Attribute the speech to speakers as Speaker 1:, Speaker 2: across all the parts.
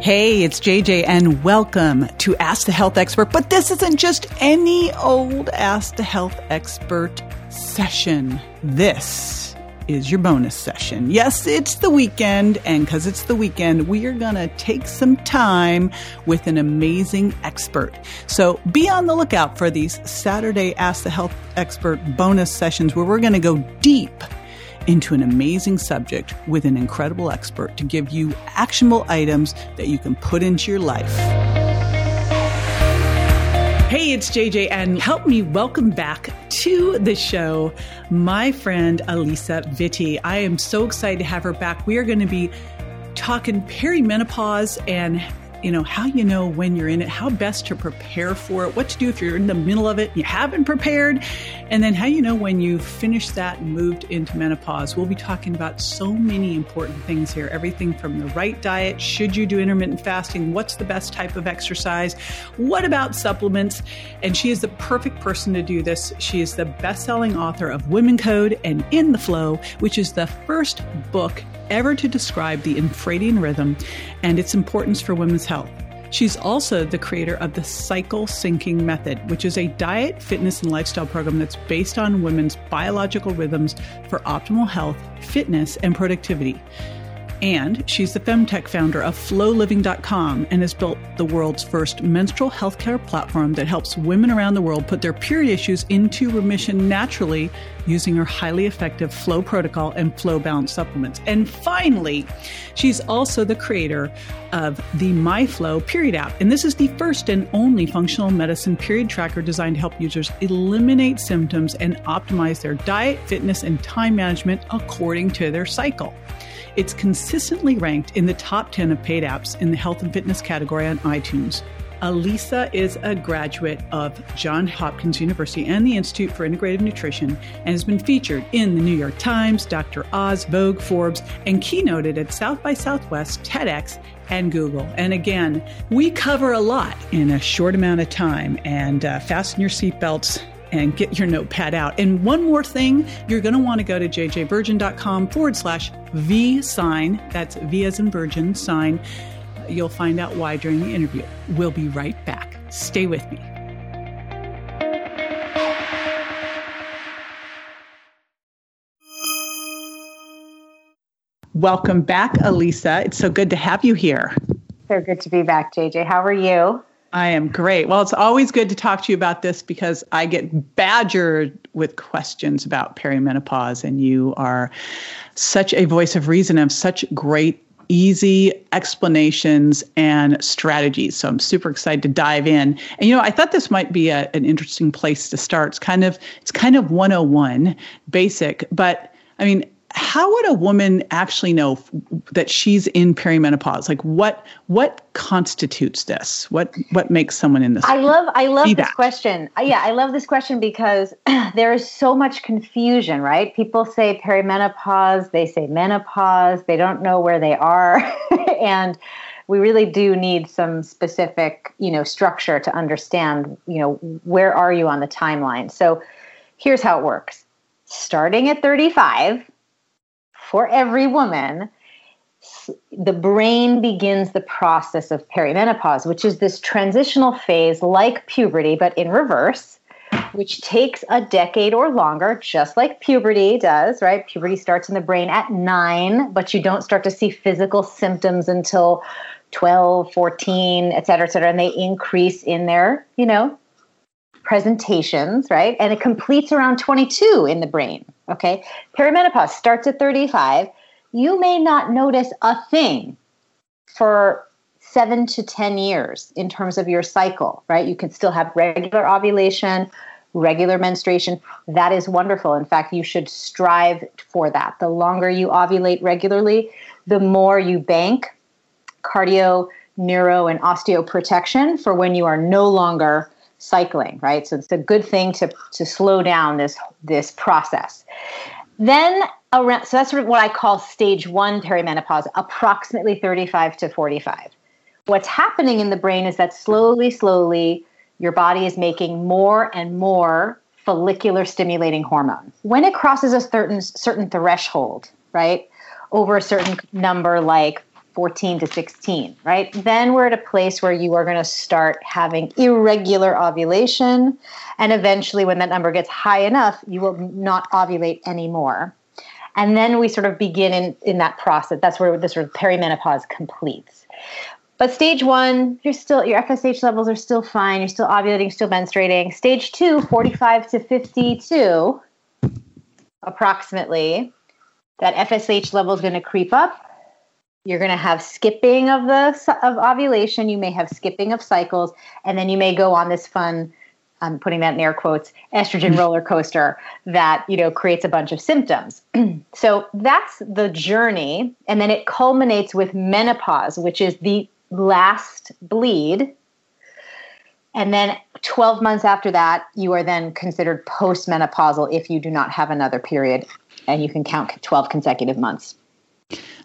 Speaker 1: Hey, it's JJ, and welcome to Ask the Health Expert. But this isn't just any old Ask the Health Expert session. This is your bonus session. Yes, it's the weekend, and because it's the weekend, we are going to take some time with an amazing expert. So be on the lookout for these Saturday Ask the Health Expert bonus sessions where we're going to go deep into an amazing subject with an incredible expert to give you actionable items that you can put into your life. Hey, it's JJ, and help me welcome back to the show my friend Alisa Vitti. I am so excited to have her back. We are going to be talking perimenopause and you know, how you know when you're in it, how best to prepare for it, what to do if you're in the middle of it and you haven't prepared, and then how you know when you've finished that and moved into menopause. We'll be talking about so many important things here everything from the right diet, should you do intermittent fasting, what's the best type of exercise, what about supplements, and she is the perfect person to do this. She is the best selling author of Women Code and In the Flow, which is the first book ever to describe the infradian rhythm and its importance for women's health. She's also the creator of the Cycle Syncing Method, which is a diet, fitness, and lifestyle program that's based on women's biological rhythms for optimal health, fitness, and productivity. And she's the Femtech founder of FlowLiving.com and has built the world's first menstrual healthcare platform that helps women around the world put their period issues into remission naturally using her highly effective Flow protocol and Flow Balance supplements. And finally, she's also the creator of the MyFlow period app. And this is the first and only functional medicine period tracker designed to help users eliminate symptoms and optimize their diet, fitness, and time management according to their cycle. It's consistently ranked in the top 10 of paid apps in the health and fitness category on iTunes. Alisa is a graduate of Johns Hopkins University and the Institute for Integrative Nutrition and has been featured in the New York Times, Dr. Oz, Vogue, Forbes, and keynoted at South by Southwest, TEDx, and Google. And again, we cover a lot in a short amount of time. And uh, fasten your seatbelts and get your notepad out. And one more thing, you're going to want to go to jjvirgin.com forward slash V sign. That's V as in virgin sign. You'll find out why during the interview. We'll be right back. Stay with me. Welcome back, Alisa. It's so good to have you here.
Speaker 2: So good to be back, JJ. How are you?
Speaker 1: I am great. Well, it's always good to talk to you about this because I get badgered with questions about perimenopause, and you are such a voice of reason of such great, easy explanations and strategies. So I'm super excited to dive in. And you know, I thought this might be a, an interesting place to start. It's kind of it's kind of 101 basic, but I mean, how would a woman actually know that she's in perimenopause? Like what what constitutes this? What what makes someone in this
Speaker 2: i love i love this that? question. Uh, yeah i love this question because there is so much confusion right? People say perimenopause they say menopause they don't know where they are. And we really do need some specific you know structure to understand you know where are you on the timeline? So here's how it works. Starting at 35 for every woman, the brain begins the process of perimenopause, which is this transitional phase like puberty, but in reverse, which takes a decade or longer, just like puberty does, right? Puberty starts in the brain at nine, but you don't start to see physical symptoms until 12, 14, et cetera, et cetera. And they increase in their, you know, presentations, right? And it completes around 22 in the brain. Okay. Perimenopause starts at 35. You may not notice a thing for seven to 10 years in terms of your cycle, right? You can still have regular ovulation, regular menstruation. That is wonderful. In fact, you should strive for that. The longer you ovulate regularly, the more you bank cardio, neuro, and osteoprotection for when you are no longer cycling, right? So it's a good thing to to slow down this this process. Then around so that's sort of what I call stage 1 perimenopause, approximately 35 to 45. What's happening in the brain is that slowly slowly your body is making more and more follicular stimulating hormone. When it crosses a certain certain threshold, right? Over a certain number like 14 to 16, right? Then we're at a place where you are going to start having irregular ovulation. And eventually, when that number gets high enough, you will not ovulate anymore. And then we sort of begin in, in that process. That's where the sort of perimenopause completes. But stage one, you're still your FSH levels are still fine. You're still ovulating, still menstruating. Stage two, 45 to 52, approximately, that FSH level is going to creep up. You're going to have skipping of the of ovulation. You may have skipping of cycles, and then you may go on this fun. I'm putting that in air quotes, estrogen roller coaster that you know creates a bunch of symptoms. so that's the journey, and then it culminates with menopause, which is the last bleed. And then 12 months after that, you are then considered postmenopausal if you do not have another period, and you can count 12 consecutive months.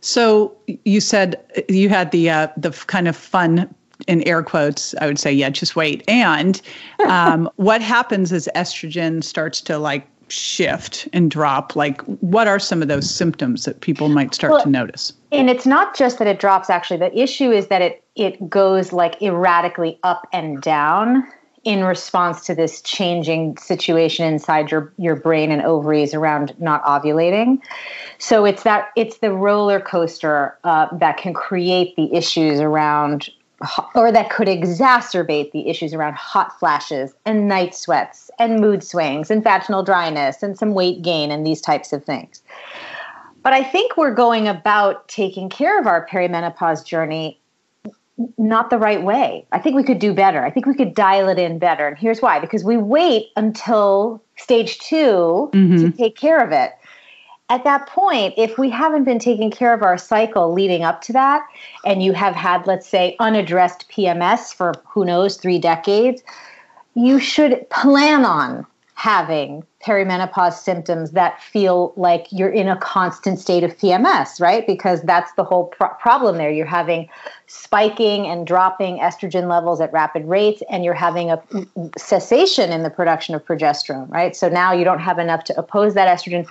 Speaker 1: So you said you had the uh, the kind of fun in air quotes. I would say, yeah, just wait. And um, what happens as estrogen starts to like shift and drop? Like, what are some of those symptoms that people might start well, to notice?
Speaker 2: And it's not just that it drops. Actually, the issue is that it it goes like erratically up and down in response to this changing situation inside your your brain and ovaries around not ovulating. So it's that it's the roller coaster uh, that can create the issues around or that could exacerbate the issues around hot flashes and night sweats and mood swings and vaginal dryness and some weight gain and these types of things. But I think we're going about taking care of our perimenopause journey not the right way. I think we could do better. I think we could dial it in better. And here's why because we wait until stage 2 mm-hmm. to take care of it at that point, if we haven't been taking care of our cycle leading up to that, and you have had, let's say, unaddressed PMS for who knows, three decades, you should plan on having perimenopause symptoms that feel like you're in a constant state of PMS, right? Because that's the whole pro- problem there. You're having spiking and dropping estrogen levels at rapid rates, and you're having a cessation in the production of progesterone, right? So now you don't have enough to oppose that estrogen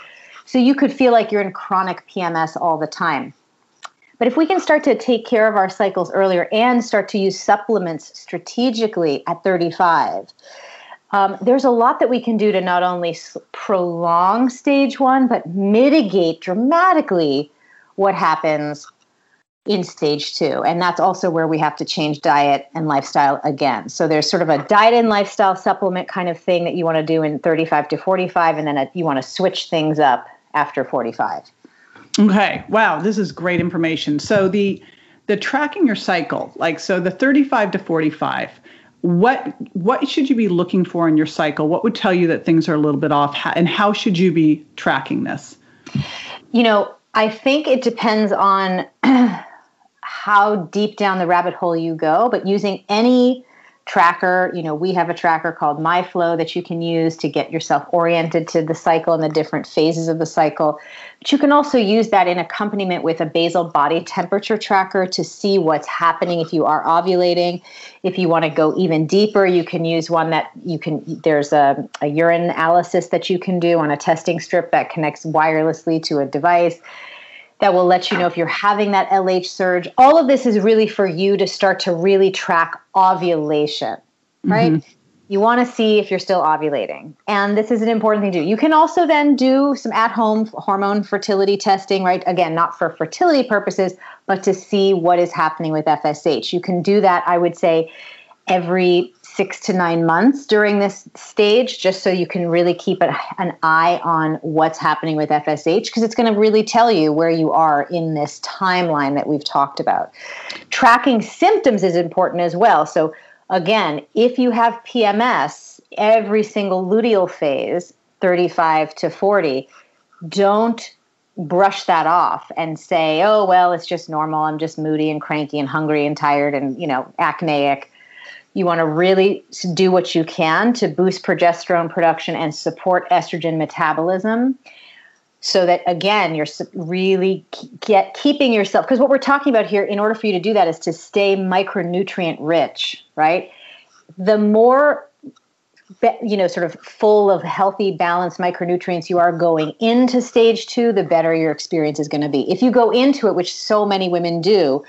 Speaker 2: so you could feel like you're in chronic PMS all the time. But if we can start to take care of our cycles earlier and start to use supplements strategically at 35, um, there's a lot that we can do to not only prolong stage one, but mitigate dramatically what happens in stage two. And that's also where we have to change diet and lifestyle again. So there's sort of a diet and lifestyle supplement kind of thing that you want to do in 35 to 45, and then a, you want to switch things up after 45.
Speaker 1: Okay. Wow, this is great information. So the the tracking your cycle, like so the 35 to 45, what what should you be looking for in your cycle? What would tell you that things are a little bit off and how should you be tracking this?
Speaker 2: You know, I think it depends on how deep down the rabbit hole you go, but using any tracker. You know, we have a tracker called MyFlow that you can use to get yourself oriented to the cycle and the different phases of the cycle. But you can also use that in accompaniment with a basal body temperature tracker to see what's happening if you are ovulating. If you want to go even deeper, you can use one that you can, there's a, a urine analysis that you can do on a testing strip that connects wirelessly to a device that will let you know if you're having that LH surge. All of this is really for you to start to really track ovulation, right? Mm-hmm. You want to see if you're still ovulating. And this is an important thing to do. You can also then do some at home hormone fertility testing, right? Again, not for fertility purposes, but to see what is happening with FSH. You can do that, I would say, every six to nine months during this stage, just so you can really keep an eye on what's happening with FSH, because it's going to really tell you where you are in this timeline that we've talked about. Tracking symptoms is important as well. So, again, if you have PMS, every single luteal phase, 35 to 40, don't brush that off and say, oh, well, it's just normal. I'm just moody and cranky and hungry and tired and, you know, acneic you want to really do what you can to boost progesterone production and support estrogen metabolism so that again you're really get keeping yourself because what we're talking about here in order for you to do that is to stay micronutrient rich right the more you know, sort of full of healthy, balanced micronutrients you are going into stage two, the better your experience is going to be. If you go into it, which so many women do,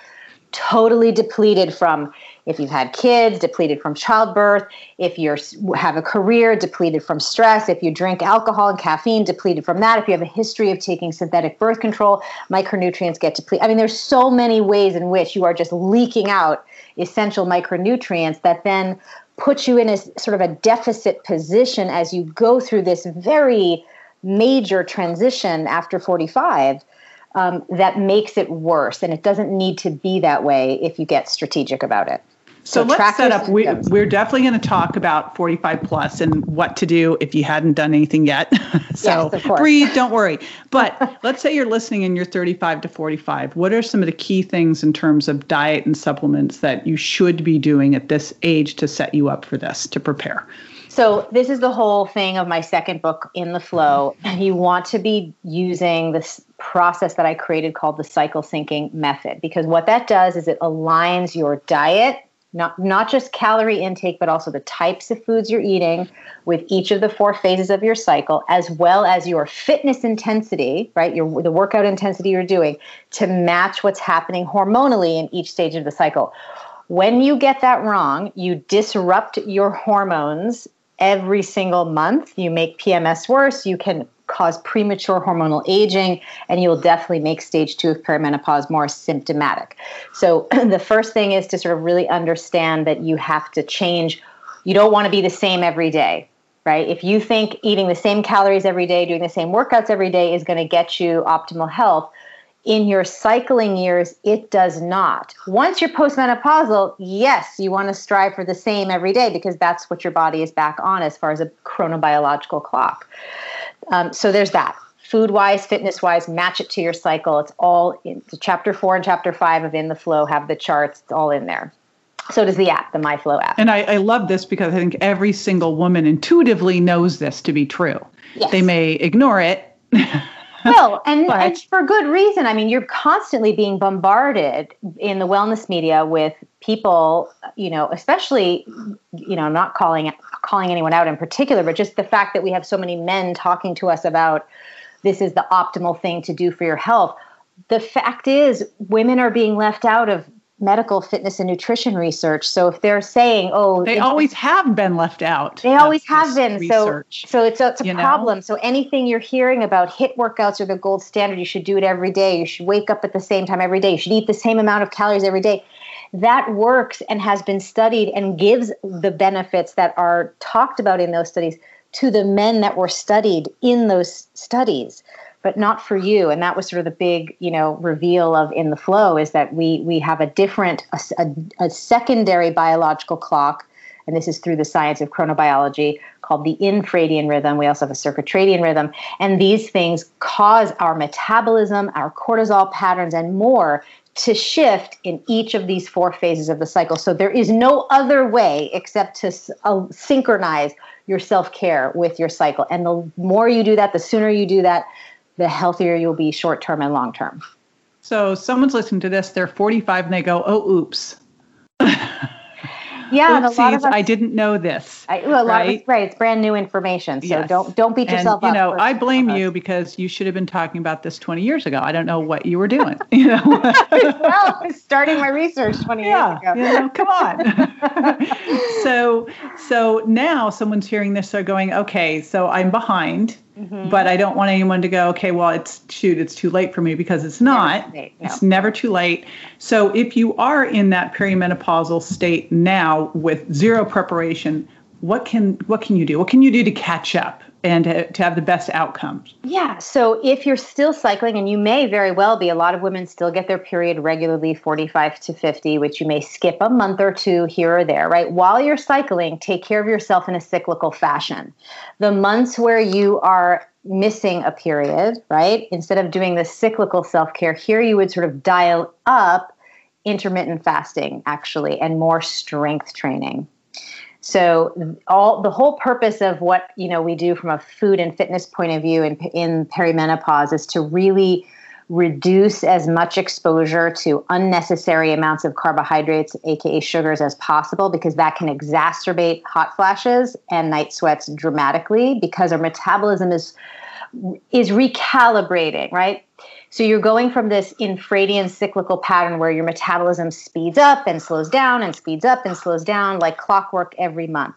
Speaker 2: totally depleted from if you've had kids, depleted from childbirth, if you have a career, depleted from stress, if you drink alcohol and caffeine, depleted from that, if you have a history of taking synthetic birth control, micronutrients get depleted. I mean, there's so many ways in which you are just leaking out essential micronutrients that then puts you in a sort of a deficit position as you go through this very major transition after 45 um, that makes it worse. And it doesn't need to be that way if you get strategic about it.
Speaker 1: So, so let's set up. We, are definitely going to talk about 45 plus and what to do if you hadn't done anything yet. so yes, breathe, don't worry. But let's say you're listening and you're 35 to 45. What are some of the key things in terms of diet and supplements that you should be doing at this age to set you up for this, to prepare?
Speaker 2: So this is the whole thing of my second book, In the Flow. And you want to be using this process that I created called the cycle syncing method because what that does is it aligns your diet not not just calorie intake but also the types of foods you're eating with each of the four phases of your cycle as well as your fitness intensity right? Your the workout intensity you're doing to match what's happening hormonally in each stage of the cycle. When you get that wrong you disrupt your hormones every single month. You make pms worse. You can cause premature hormonal aging, and you'll definitely make stage two of perimenopause more symptomatic. So, the first thing is to sort of really understand that you have to change. You don't want to be the same every day, right? If you think eating the same calories every day, doing the same workouts every day is going to get you optimal health, in your cycling years, it does not. Once you're postmenopausal, yes, you want to strive for the same every day because that's what your body is back on as far as a chronobiological clock. Um, so there's that. Food wise, fitness wise, match it to your cycle. It's all in chapter four and chapter five of In the Flow have the charts. It's all in there. So does the app, the MyFlow app.
Speaker 1: And I, I love this because I think every single woman intuitively knows this to be true. Yes. They may ignore it.
Speaker 2: well, and, and for good reason. I mean, you're constantly being bombarded in the wellness media with people, you know, especially, you know, not calling calling anyone out in particular, but just the fact that we have so many men talking to us about this is the optimal thing to do for your health. The fact is, women are being left out of medical fitness and nutrition research. So if they're saying, "Oh,
Speaker 1: they always have been left out,"
Speaker 2: they always have been. Research, so, so it's a, it's a problem. Know? So anything you're hearing about HIIT workouts are the gold standard. You should do it every day. You should wake up at the same time every day. You should eat the same amount of calories every day that works and has been studied and gives the benefits that are talked about in those studies to the men that were studied in those studies but not for you. And that was sort of the big you know reveal of in the flow is that we we have a different a, a, a secondary biological clock and this is through the science of chronobiology called the infradian rhythm. We also have a circadian rhythm. And these things cause our metabolism, our cortisol patterns, and more to shift in each of these four phases of the cycle. So there is no other way except to uh, synchronize your self care with your cycle. And the more you do that, the sooner you do that, the healthier you'll be short term and long term.
Speaker 1: So someone's listening to this, they're 45 and they go, oh, oops.
Speaker 2: Yeah,
Speaker 1: Oopsies, a lot of us, I didn't know this.
Speaker 2: I, well, right? Of, right, it's brand new information, so yes. don't don't beat yourself
Speaker 1: and, you up. You know, I blame uh-huh. you because you should have been talking about this 20 years ago. I don't know what you were doing. You know,
Speaker 2: well, starting my research 20
Speaker 1: yeah,
Speaker 2: years ago.
Speaker 1: you know, come on. so so now someone's hearing this, they're going, okay, so I'm behind Mm-hmm. But I don't want anyone to go, okay, well, it's shoot, it's too late for me because it's not. no. It's never too late. So if you are in that perimenopausal state now with zero preparation, what can what can you do? What can you do to catch up? and to, to, have the best outcomes?
Speaker 2: Yeah. So if you're still cycling, and you may very well be, a lot of women still get their period regularly, 45 to 50, which you may skip a month or two here or there, right? While you're cycling, take care of yourself in a cyclical fashion. The months where you are missing a period, right? Instead of doing the cyclical self care, here you would sort of dial up intermittent fasting, actually, and more strength training. So all the whole purpose of what you know we do from a food and fitness point of view in, in perimenopause is to really reduce as much exposure to unnecessary amounts of carbohydrates, aka sugars, as possible, because that can exacerbate hot flashes and night sweats dramatically because our metabolism is is recalibrating, right? So you're going from this infradian cyclical pattern where your metabolism speeds up and slows down and speeds up and slows down like clockwork every month.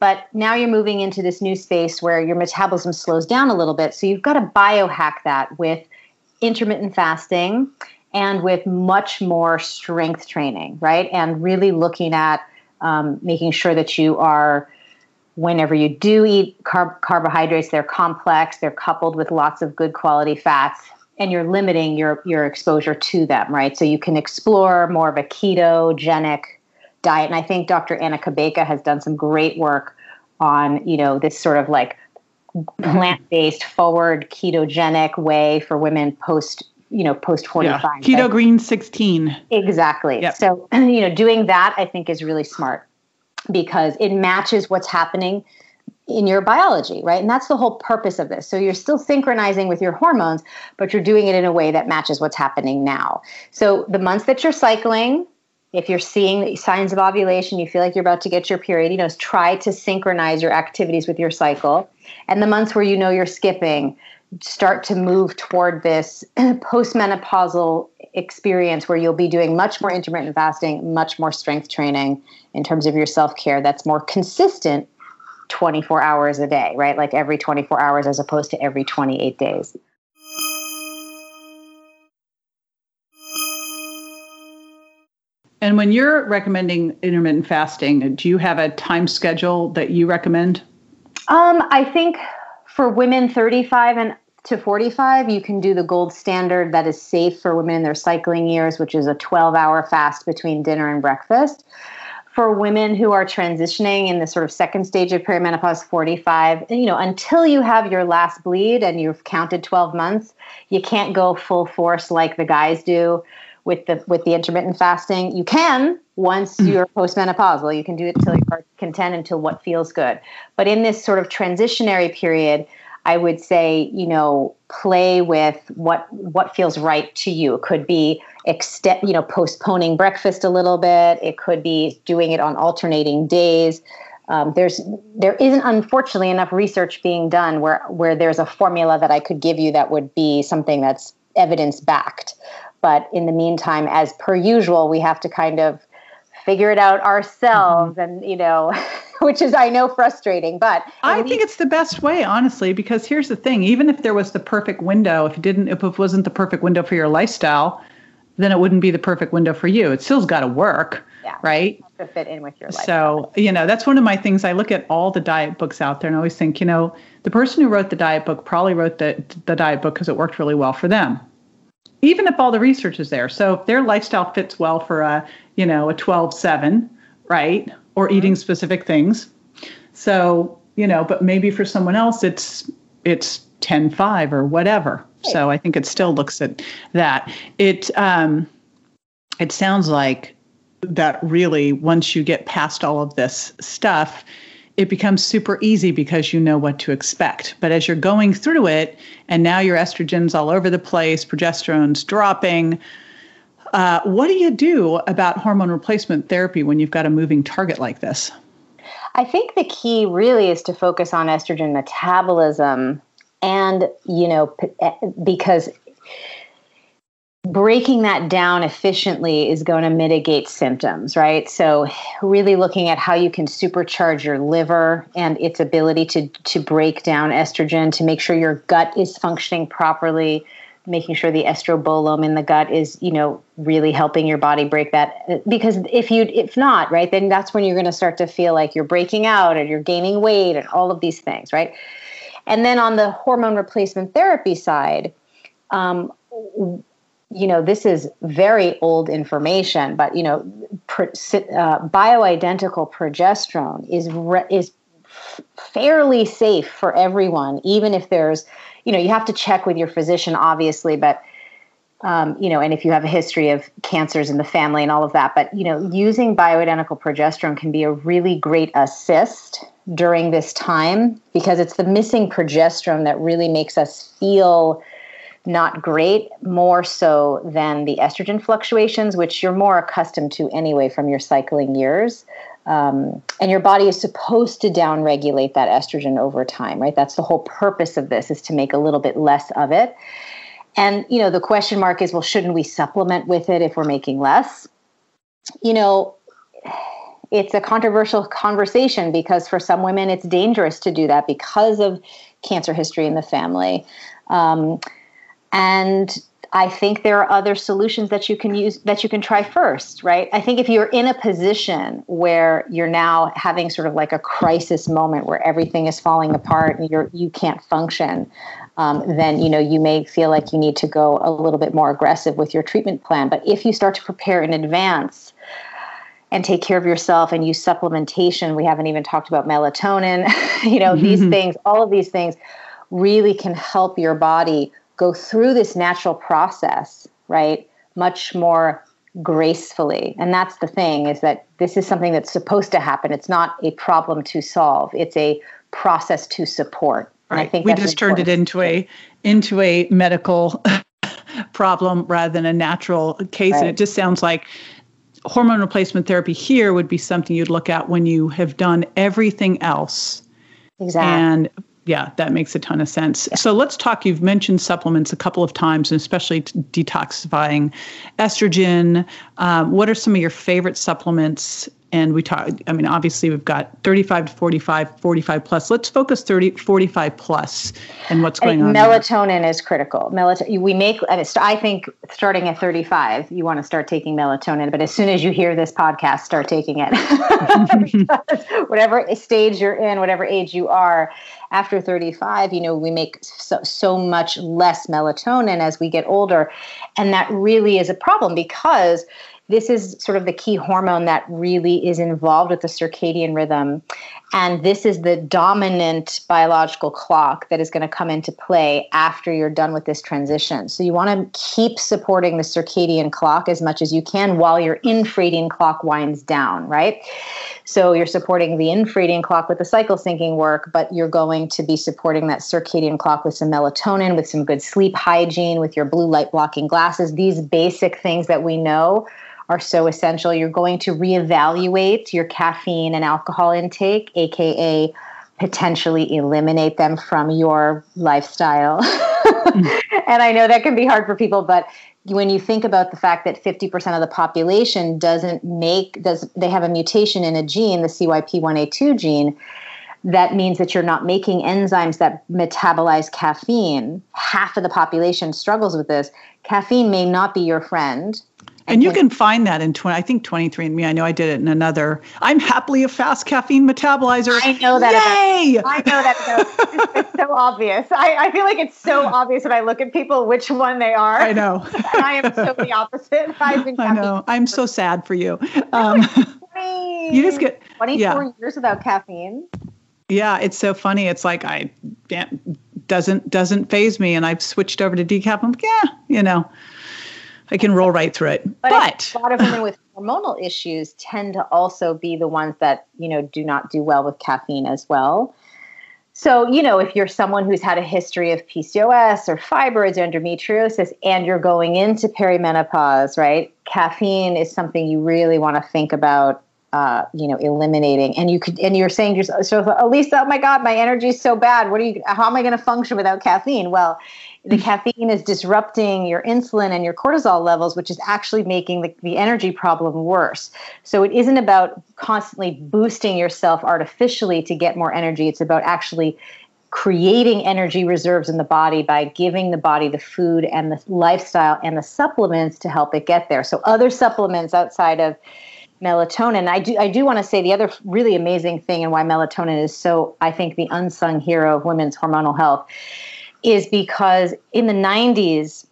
Speaker 2: But now you're moving into this new space where your metabolism slows down a little bit. So you've got to biohack that with intermittent fasting and with much more strength training, right? And really looking at um, making sure that you are whenever you do eat carb- carbohydrates, they're complex, they're coupled with lots of good quality fats, and you're limiting your, your exposure to them, right? So you can explore more of a ketogenic diet. And I think Dr. Anna Cabeca has done some great work on, you know, this sort of like plant-based forward ketogenic way for women post you know post 45 yeah.
Speaker 1: keto right? green 16
Speaker 2: exactly yep. so you know doing that i think is really smart because it matches what's happening in your biology, right? And that's the whole purpose of this. So you're still synchronizing with your hormones, but you're doing it in a way that matches what's happening now. So the months that you're cycling, if you're seeing signs of ovulation, you feel like you're about to get your period, you know, try to synchronize your activities with your cycle. And the months where you know you're skipping, start to move toward this postmenopausal experience where you'll be doing much more intermittent fasting, much more strength training in terms of your self care that's more consistent 24 hours a day, right? Like every 24 hours as opposed to every 28 days.
Speaker 1: And when you're recommending intermittent fasting, do you have a time schedule that you recommend?
Speaker 2: Um, I think for women 35 and to 45, you can do the gold standard that is safe for women in their cycling years, which is a 12 hour fast between dinner and breakfast. For women who are transitioning in the sort of second stage of perimenopause, 45, you know, until you have your last bleed and you've counted 12 months, you can't go full force like the guys do with the with the intermittent fasting. You can once mm. you're postmenopausal. You can do it till you're content until what feels good. But in this sort of transitionary period, I would say, you know, play with what what feels right to you. It could be extend, you know, postponing breakfast a little bit. It could be doing it on alternating days. Um, there's there isn't unfortunately enough research being done where where there's a formula that I could give you that would be something that's evidence backed. But in the meantime, as per usual, we have to kind of figure it out ourselves, mm-hmm. and you know. which is I know frustrating, but
Speaker 1: I think it's the best way, honestly, because here's the thing: even if there was the perfect window, if it didn't, if it wasn't the perfect window for your lifestyle, then it wouldn't be the perfect window for you. It still's got to work, yeah, right?
Speaker 2: To fit in with your life.
Speaker 1: So you know that's one of my things. I look at all the diet books out there and I always think, you know, the person who wrote the diet book probably wrote the the diet book because it worked really well for them. Even if all the research is there, so if their lifestyle fits well for a you know a 12-7, right? or mm-hmm. eating specific things. So, you know, but maybe for someone else it's it's 10 5 or whatever. So I think it still looks at that. It um it sounds like that really once you get past all of this stuff, it becomes super easy because you know what to expect. But as you're going through it, and now your estrogen's all over the place, progesterone's dropping, uh, what do you do about hormone replacement therapy when you've got a moving target like this?
Speaker 2: I think the key really is to focus on estrogen metabolism and, you know, eh, because breaking that down efficiently is going to mitigate symptoms, right? So, really looking at how you can supercharge your liver and its ability to, to break down estrogen to make sure your gut is functioning properly making sure the estrobolome in the gut is you know really helping your body break that because if you if not right then that's when you're going to start to feel like you're breaking out and you're gaining weight and all of these things right? And then on the hormone replacement therapy side um, you know this is very old information but you know uh, bioidentical progesterone is re- is fairly safe for everyone even if there's you know, you have to check with your physician, obviously, but um, you know, and if you have a history of cancers in the family and all of that, but you know, using bioidentical progesterone can be a really great assist during this time because it's the missing progesterone that really makes us feel not great, more so than the estrogen fluctuations, which you're more accustomed to anyway from your cycling years. Um, and your body is supposed to downregulate that estrogen over time, right? That's the whole purpose of this is to make a little bit less of it. And you know, the question mark is, well, shouldn't we supplement with it if we're making less? You know, it's a controversial conversation because for some women it's dangerous to do that because of cancer history in the family. Um, and I think there are other solutions that you can use that you can try first, right? I think if you're in a position where you're now having sort of like a crisis moment where everything is falling apart and you're you can't function, um, then you know you may feel like you need to go a little bit more aggressive with your treatment plan. But if you start to prepare in advance and take care of yourself and use supplementation, we haven't even talked about melatonin. you know these things, all of these things really can help your body go through this natural process, right? Much more gracefully. And that's the thing is that this is something that's supposed to happen. It's not a problem to solve. It's a process to support.
Speaker 1: Right. I think we just important. turned it into a into a medical problem rather than a natural case. Right. And it just sounds like hormone replacement therapy here would be something you'd look at when you have done everything else.
Speaker 2: Exactly.
Speaker 1: And yeah, that makes a ton of sense. So let's talk. You've mentioned supplements a couple of times, and especially detoxifying estrogen. Um, what are some of your favorite supplements and we talk i mean obviously we've got 35 to 45 45 plus. Let's focus 30 45 plus and what's going on
Speaker 2: melatonin is critical. Melatonin we make i think starting at 35 you want to start taking melatonin but as soon as you hear this podcast start taking it. Whatever stage you're in whatever age you are after 35 you know we make so, so much less melatonin as we get older. And that really is a problem because this is sort of the key hormone that really is involved with the circadian rhythm. And this is the dominant biological clock that is going to come into play after you're done with this transition. So you want to keep supporting the circadian clock as much as you can while your infradian clock winds down, right? So you're supporting the infradian clock with the cycle syncing work, but you're going to be supporting that circadian clock with some melatonin, with some good sleep hygiene, with your blue light blocking glasses, these basic things that we know are so essential. You're going to reevaluate your caffeine and alcohol intake, aka potentially eliminate them from your lifestyle. and I know that can be hard for people, but when you think about the fact that 50% of the population doesn't make does they have a mutation in a gene, the CYP1A2 gene, that means that you're not making enzymes that metabolize caffeine. Half of the population struggles with this. Caffeine may not be your friend
Speaker 1: and you can find that in 20, I think 23andMe. I know I did it in another. I'm happily a fast caffeine metabolizer.
Speaker 2: I know that. Yay! About, I know that. it's so obvious. I, I feel like it's so obvious when I look at people which one they are.
Speaker 1: I know.
Speaker 2: and I am so the opposite. I've been
Speaker 1: I know. I'm so sad for you. Um,
Speaker 2: 20, you just get 24 yeah. years without caffeine.
Speaker 1: Yeah, it's so funny. It's like I doesn't doesn't faze me, and I've switched over to decaf. I'm like, yeah, you know. I can roll right through it. But, but
Speaker 2: a lot of women with hormonal issues tend to also be the ones that, you know, do not do well with caffeine as well. So, you know, if you're someone who's had a history of PCOS or fibroids or endometriosis and you're going into perimenopause, right? Caffeine is something you really want to think about uh, you know, eliminating. And you could, and you're saying to yourself, so Alisa, oh my God, my energy is so bad. What are you? How am I going to function without caffeine? Well, the mm-hmm. caffeine is disrupting your insulin and your cortisol levels, which is actually making the, the energy problem worse. So it isn't about constantly boosting yourself artificially to get more energy. It's about actually creating energy reserves in the body by giving the body the food and the lifestyle and the supplements to help it get there. So other supplements outside of melatonin. I do I do want to say the other really amazing thing and why melatonin is so I think the unsung hero of women's hormonal health is because in the 90s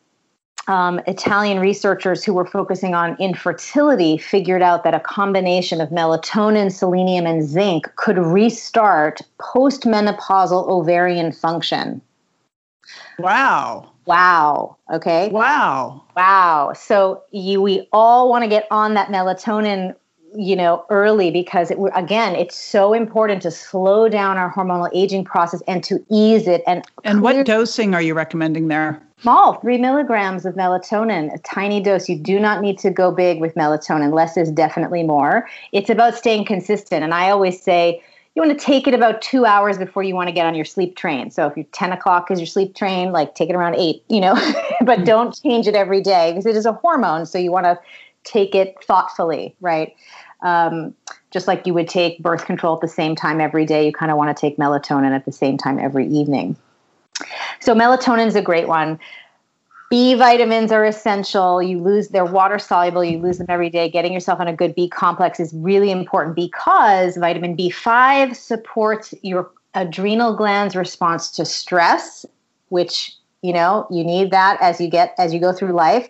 Speaker 2: um, Italian researchers who were focusing on infertility figured out that a combination of melatonin, selenium, and zinc could restart postmenopausal ovarian function.
Speaker 1: Wow.
Speaker 2: Wow. Okay.
Speaker 1: Wow.
Speaker 2: Wow. So you, we all want to get on that melatonin, you know, early because it, again, it's so important to slow down our hormonal aging process and to ease it. And
Speaker 1: and what dosing are you recommending there?
Speaker 2: Small, three milligrams of melatonin, a tiny dose. You do not need to go big with melatonin. Less is definitely more. It's about staying consistent. And I always say, you want to take it about two hours before you want to get on your sleep train. So if you're 10 o'clock is your sleep train, like take it around eight, you know, but mm-hmm. don't change it every day because it is a hormone. So you want to take it thoughtfully, right? Um, just like you would take birth control at the same time every day, you kind of want to take melatonin at the same time every evening. So melatonin is a great one. B vitamins are essential. You lose, they're water soluble. You lose them every day. Getting yourself on a good B complex is really important because vitamin B5 supports your adrenal glands response to stress, which, you know, you need that as you get, as you go through life.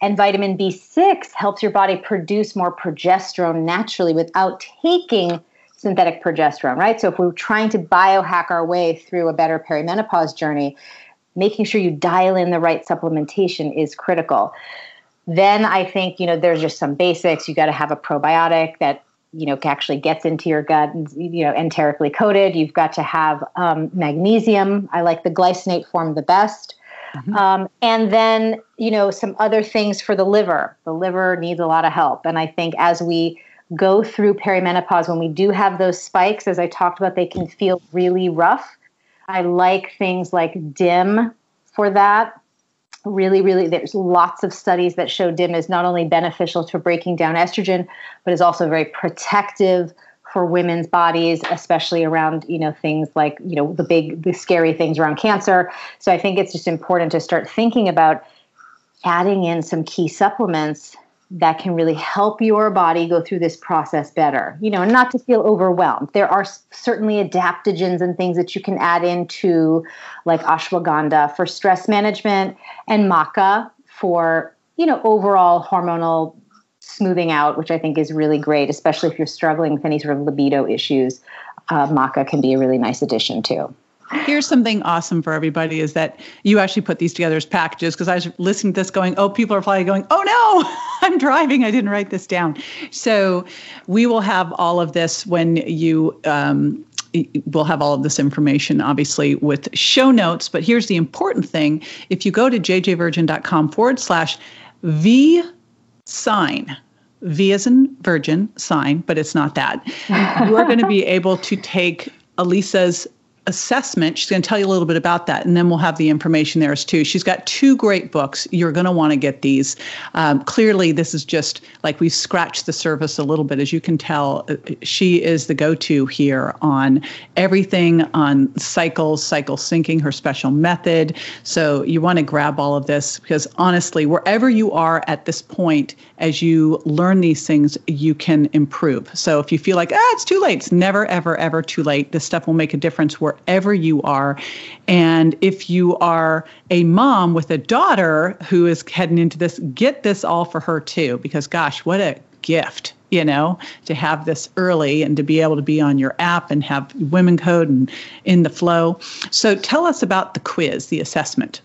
Speaker 2: And vitamin B6 helps your body produce more progesterone naturally without taking synthetic progesterone, right? So if we're trying to biohack our way through a better perimenopause journey, making sure you dial in the right supplementation is critical. Then I think, you know, there's just some basics. You got to have a probiotic that, you know, actually gets into your gut, and, you know, enterically coated. You've got to have um, magnesium. I like the glycinate form the best. Mm-hmm. Um, and then, you know, some other things for the liver. The liver needs a lot of help. And I think as we go through perimenopause, when we do have those spikes, as I talked about, they can feel really rough. I like things like DIM for that. Really, really, there's lots of studies that show DIM is not only beneficial to breaking down estrogen, but is also very protective for women's bodies, especially around you know things like you know the big, the scary things around cancer. So I think it's just important to start thinking about adding in some key supplements that can really help your body go through this process better. You know, and not to feel overwhelmed. There are certainly adaptogens and things that you can add into, like ashwagandha for stress management and maca for, you know, overall hormonal smoothing out, which I think is really great, especially if you're struggling with any sort of libido issues. Uh, maca can be a really nice addition too.
Speaker 1: Here's something awesome for everybody is that you actually put these together as packages because I was listening to this going, oh, people are probably going, oh no, I'm driving. I didn't write this down. So we will have all of this when you um, we'll have all of this information obviously with show notes. But here's the important thing if you go to jjvirgin.com forward slash V sign, V as in virgin sign, but it's not that, you are going to be able to take Alisa's assessment. She's going to tell you a little bit about that, and then we'll have the information there as too. She's got two great books. You're going to want to get these. Um, clearly, this is just like we've scratched the surface a little bit. As you can tell, uh, she is the go-to here on everything on cycles, cycle syncing, her special method. So you want to grab all of this because honestly, wherever you are at this point, as you learn these things, you can improve. So if you feel like ah, it's too late, it's never, ever, ever too late. This stuff will make a difference where wherever you are. And if you are a mom with a daughter who is heading into this, get this all for her too, because gosh, what a gift you know, to have this early and to be able to be on your app and have women code and in the flow. So tell us about the quiz, the assessment.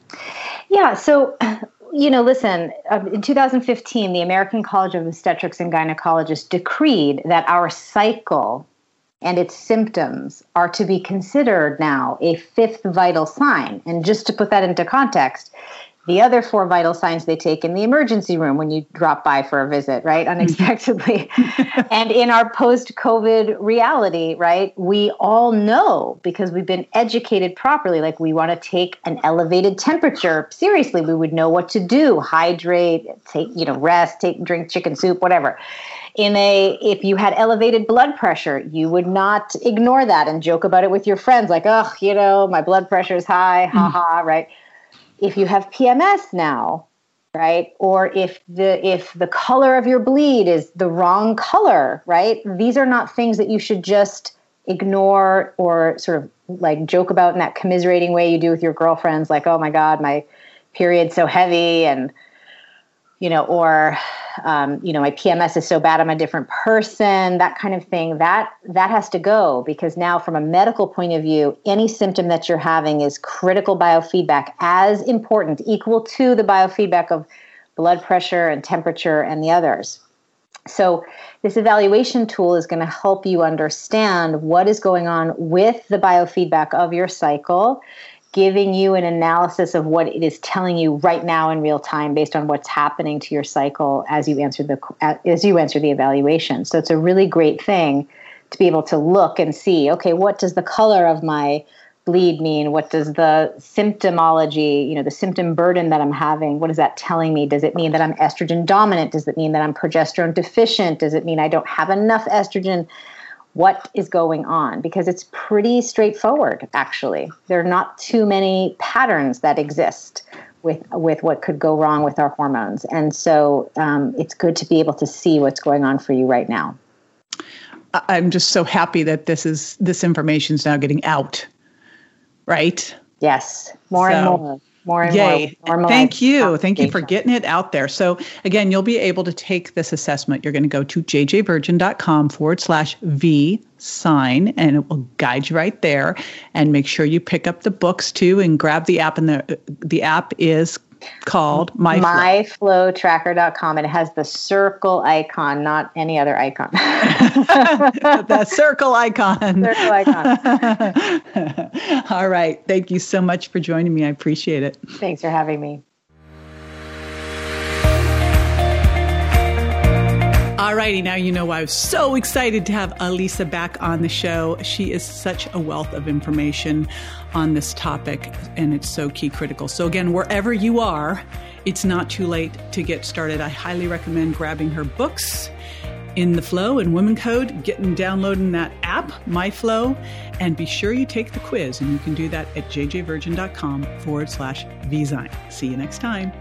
Speaker 2: Yeah. So, you know, listen, uh, in 2015, the American College of Obstetrics and Gynecologists decreed that our cycle and its symptoms are to be considered now a fifth vital sign. And just to put that into context, the other four vital signs they take in the emergency room when you drop by for a visit, right? Mm-hmm. Unexpectedly. and in our post COVID reality, right, we all know because we've been educated properly, like we want to take an elevated temperature seriously. We would know what to do hydrate, take, you know, rest, take, drink chicken soup, whatever in a if you had elevated blood pressure you would not ignore that and joke about it with your friends like oh you know my blood pressure is high ha mm-hmm. ha right if you have pms now right or if the if the color of your bleed is the wrong color right these are not things that you should just ignore or sort of like joke about in that commiserating way you do with your girlfriends like oh my god my period's so heavy and you know or um, you know my pms is so bad i'm a different person that kind of thing. That that has to go because now from a medical point of view any symptom that you're having is critical biofeedback as important equal to the biofeedback of blood pressure and temperature and the others. So this evaluation tool is going to help you understand what is going on with the biofeedback of your cycle giving you an analysis of what it is telling you right now in real time based on what's happening to your cycle as you answer the as you answer the evaluation. So it's a really great thing to be able to look and see, okay, what does the color of my bleed mean? What does the symptomology, you know, the symptom burden that I'm having, what is that telling me? Does it mean that I'm estrogen dominant? Does it mean that I'm progesterone deficient? Does it mean I don't have enough estrogen? What is going on? Because it's pretty straightforward, actually. There are not too many patterns that exist with with what could go wrong with our hormones, and so um, it's good to be able to see what's going on for you right now.
Speaker 1: I'm just so happy that this is this information is now getting out right?
Speaker 2: Yes, more so, and more. More and
Speaker 1: yay. more. Thank you. Thank you for getting it out there. So, again, you'll be able to take this assessment. You're going to go to jjvirgin.com forward slash V sign, and it will guide you right there. And make sure you pick up the books too and grab the app. And the, the app is called
Speaker 2: my myflotracker.com and it has the circle icon not any other icon.
Speaker 1: The circle icon.
Speaker 2: Circle icon.
Speaker 1: All right. Thank you so much for joining me. I appreciate it.
Speaker 2: Thanks for having me
Speaker 1: Alrighty, now you know why I was so excited to have Alisa back on the show. She is such a wealth of information on this topic, and it's so key critical. So, again, wherever you are, it's not too late to get started. I highly recommend grabbing her books in the FLO and women code getting downloading that app MyFLO, and be sure you take the quiz and you can do that at jjvirgin.com forward slash vzine see you next time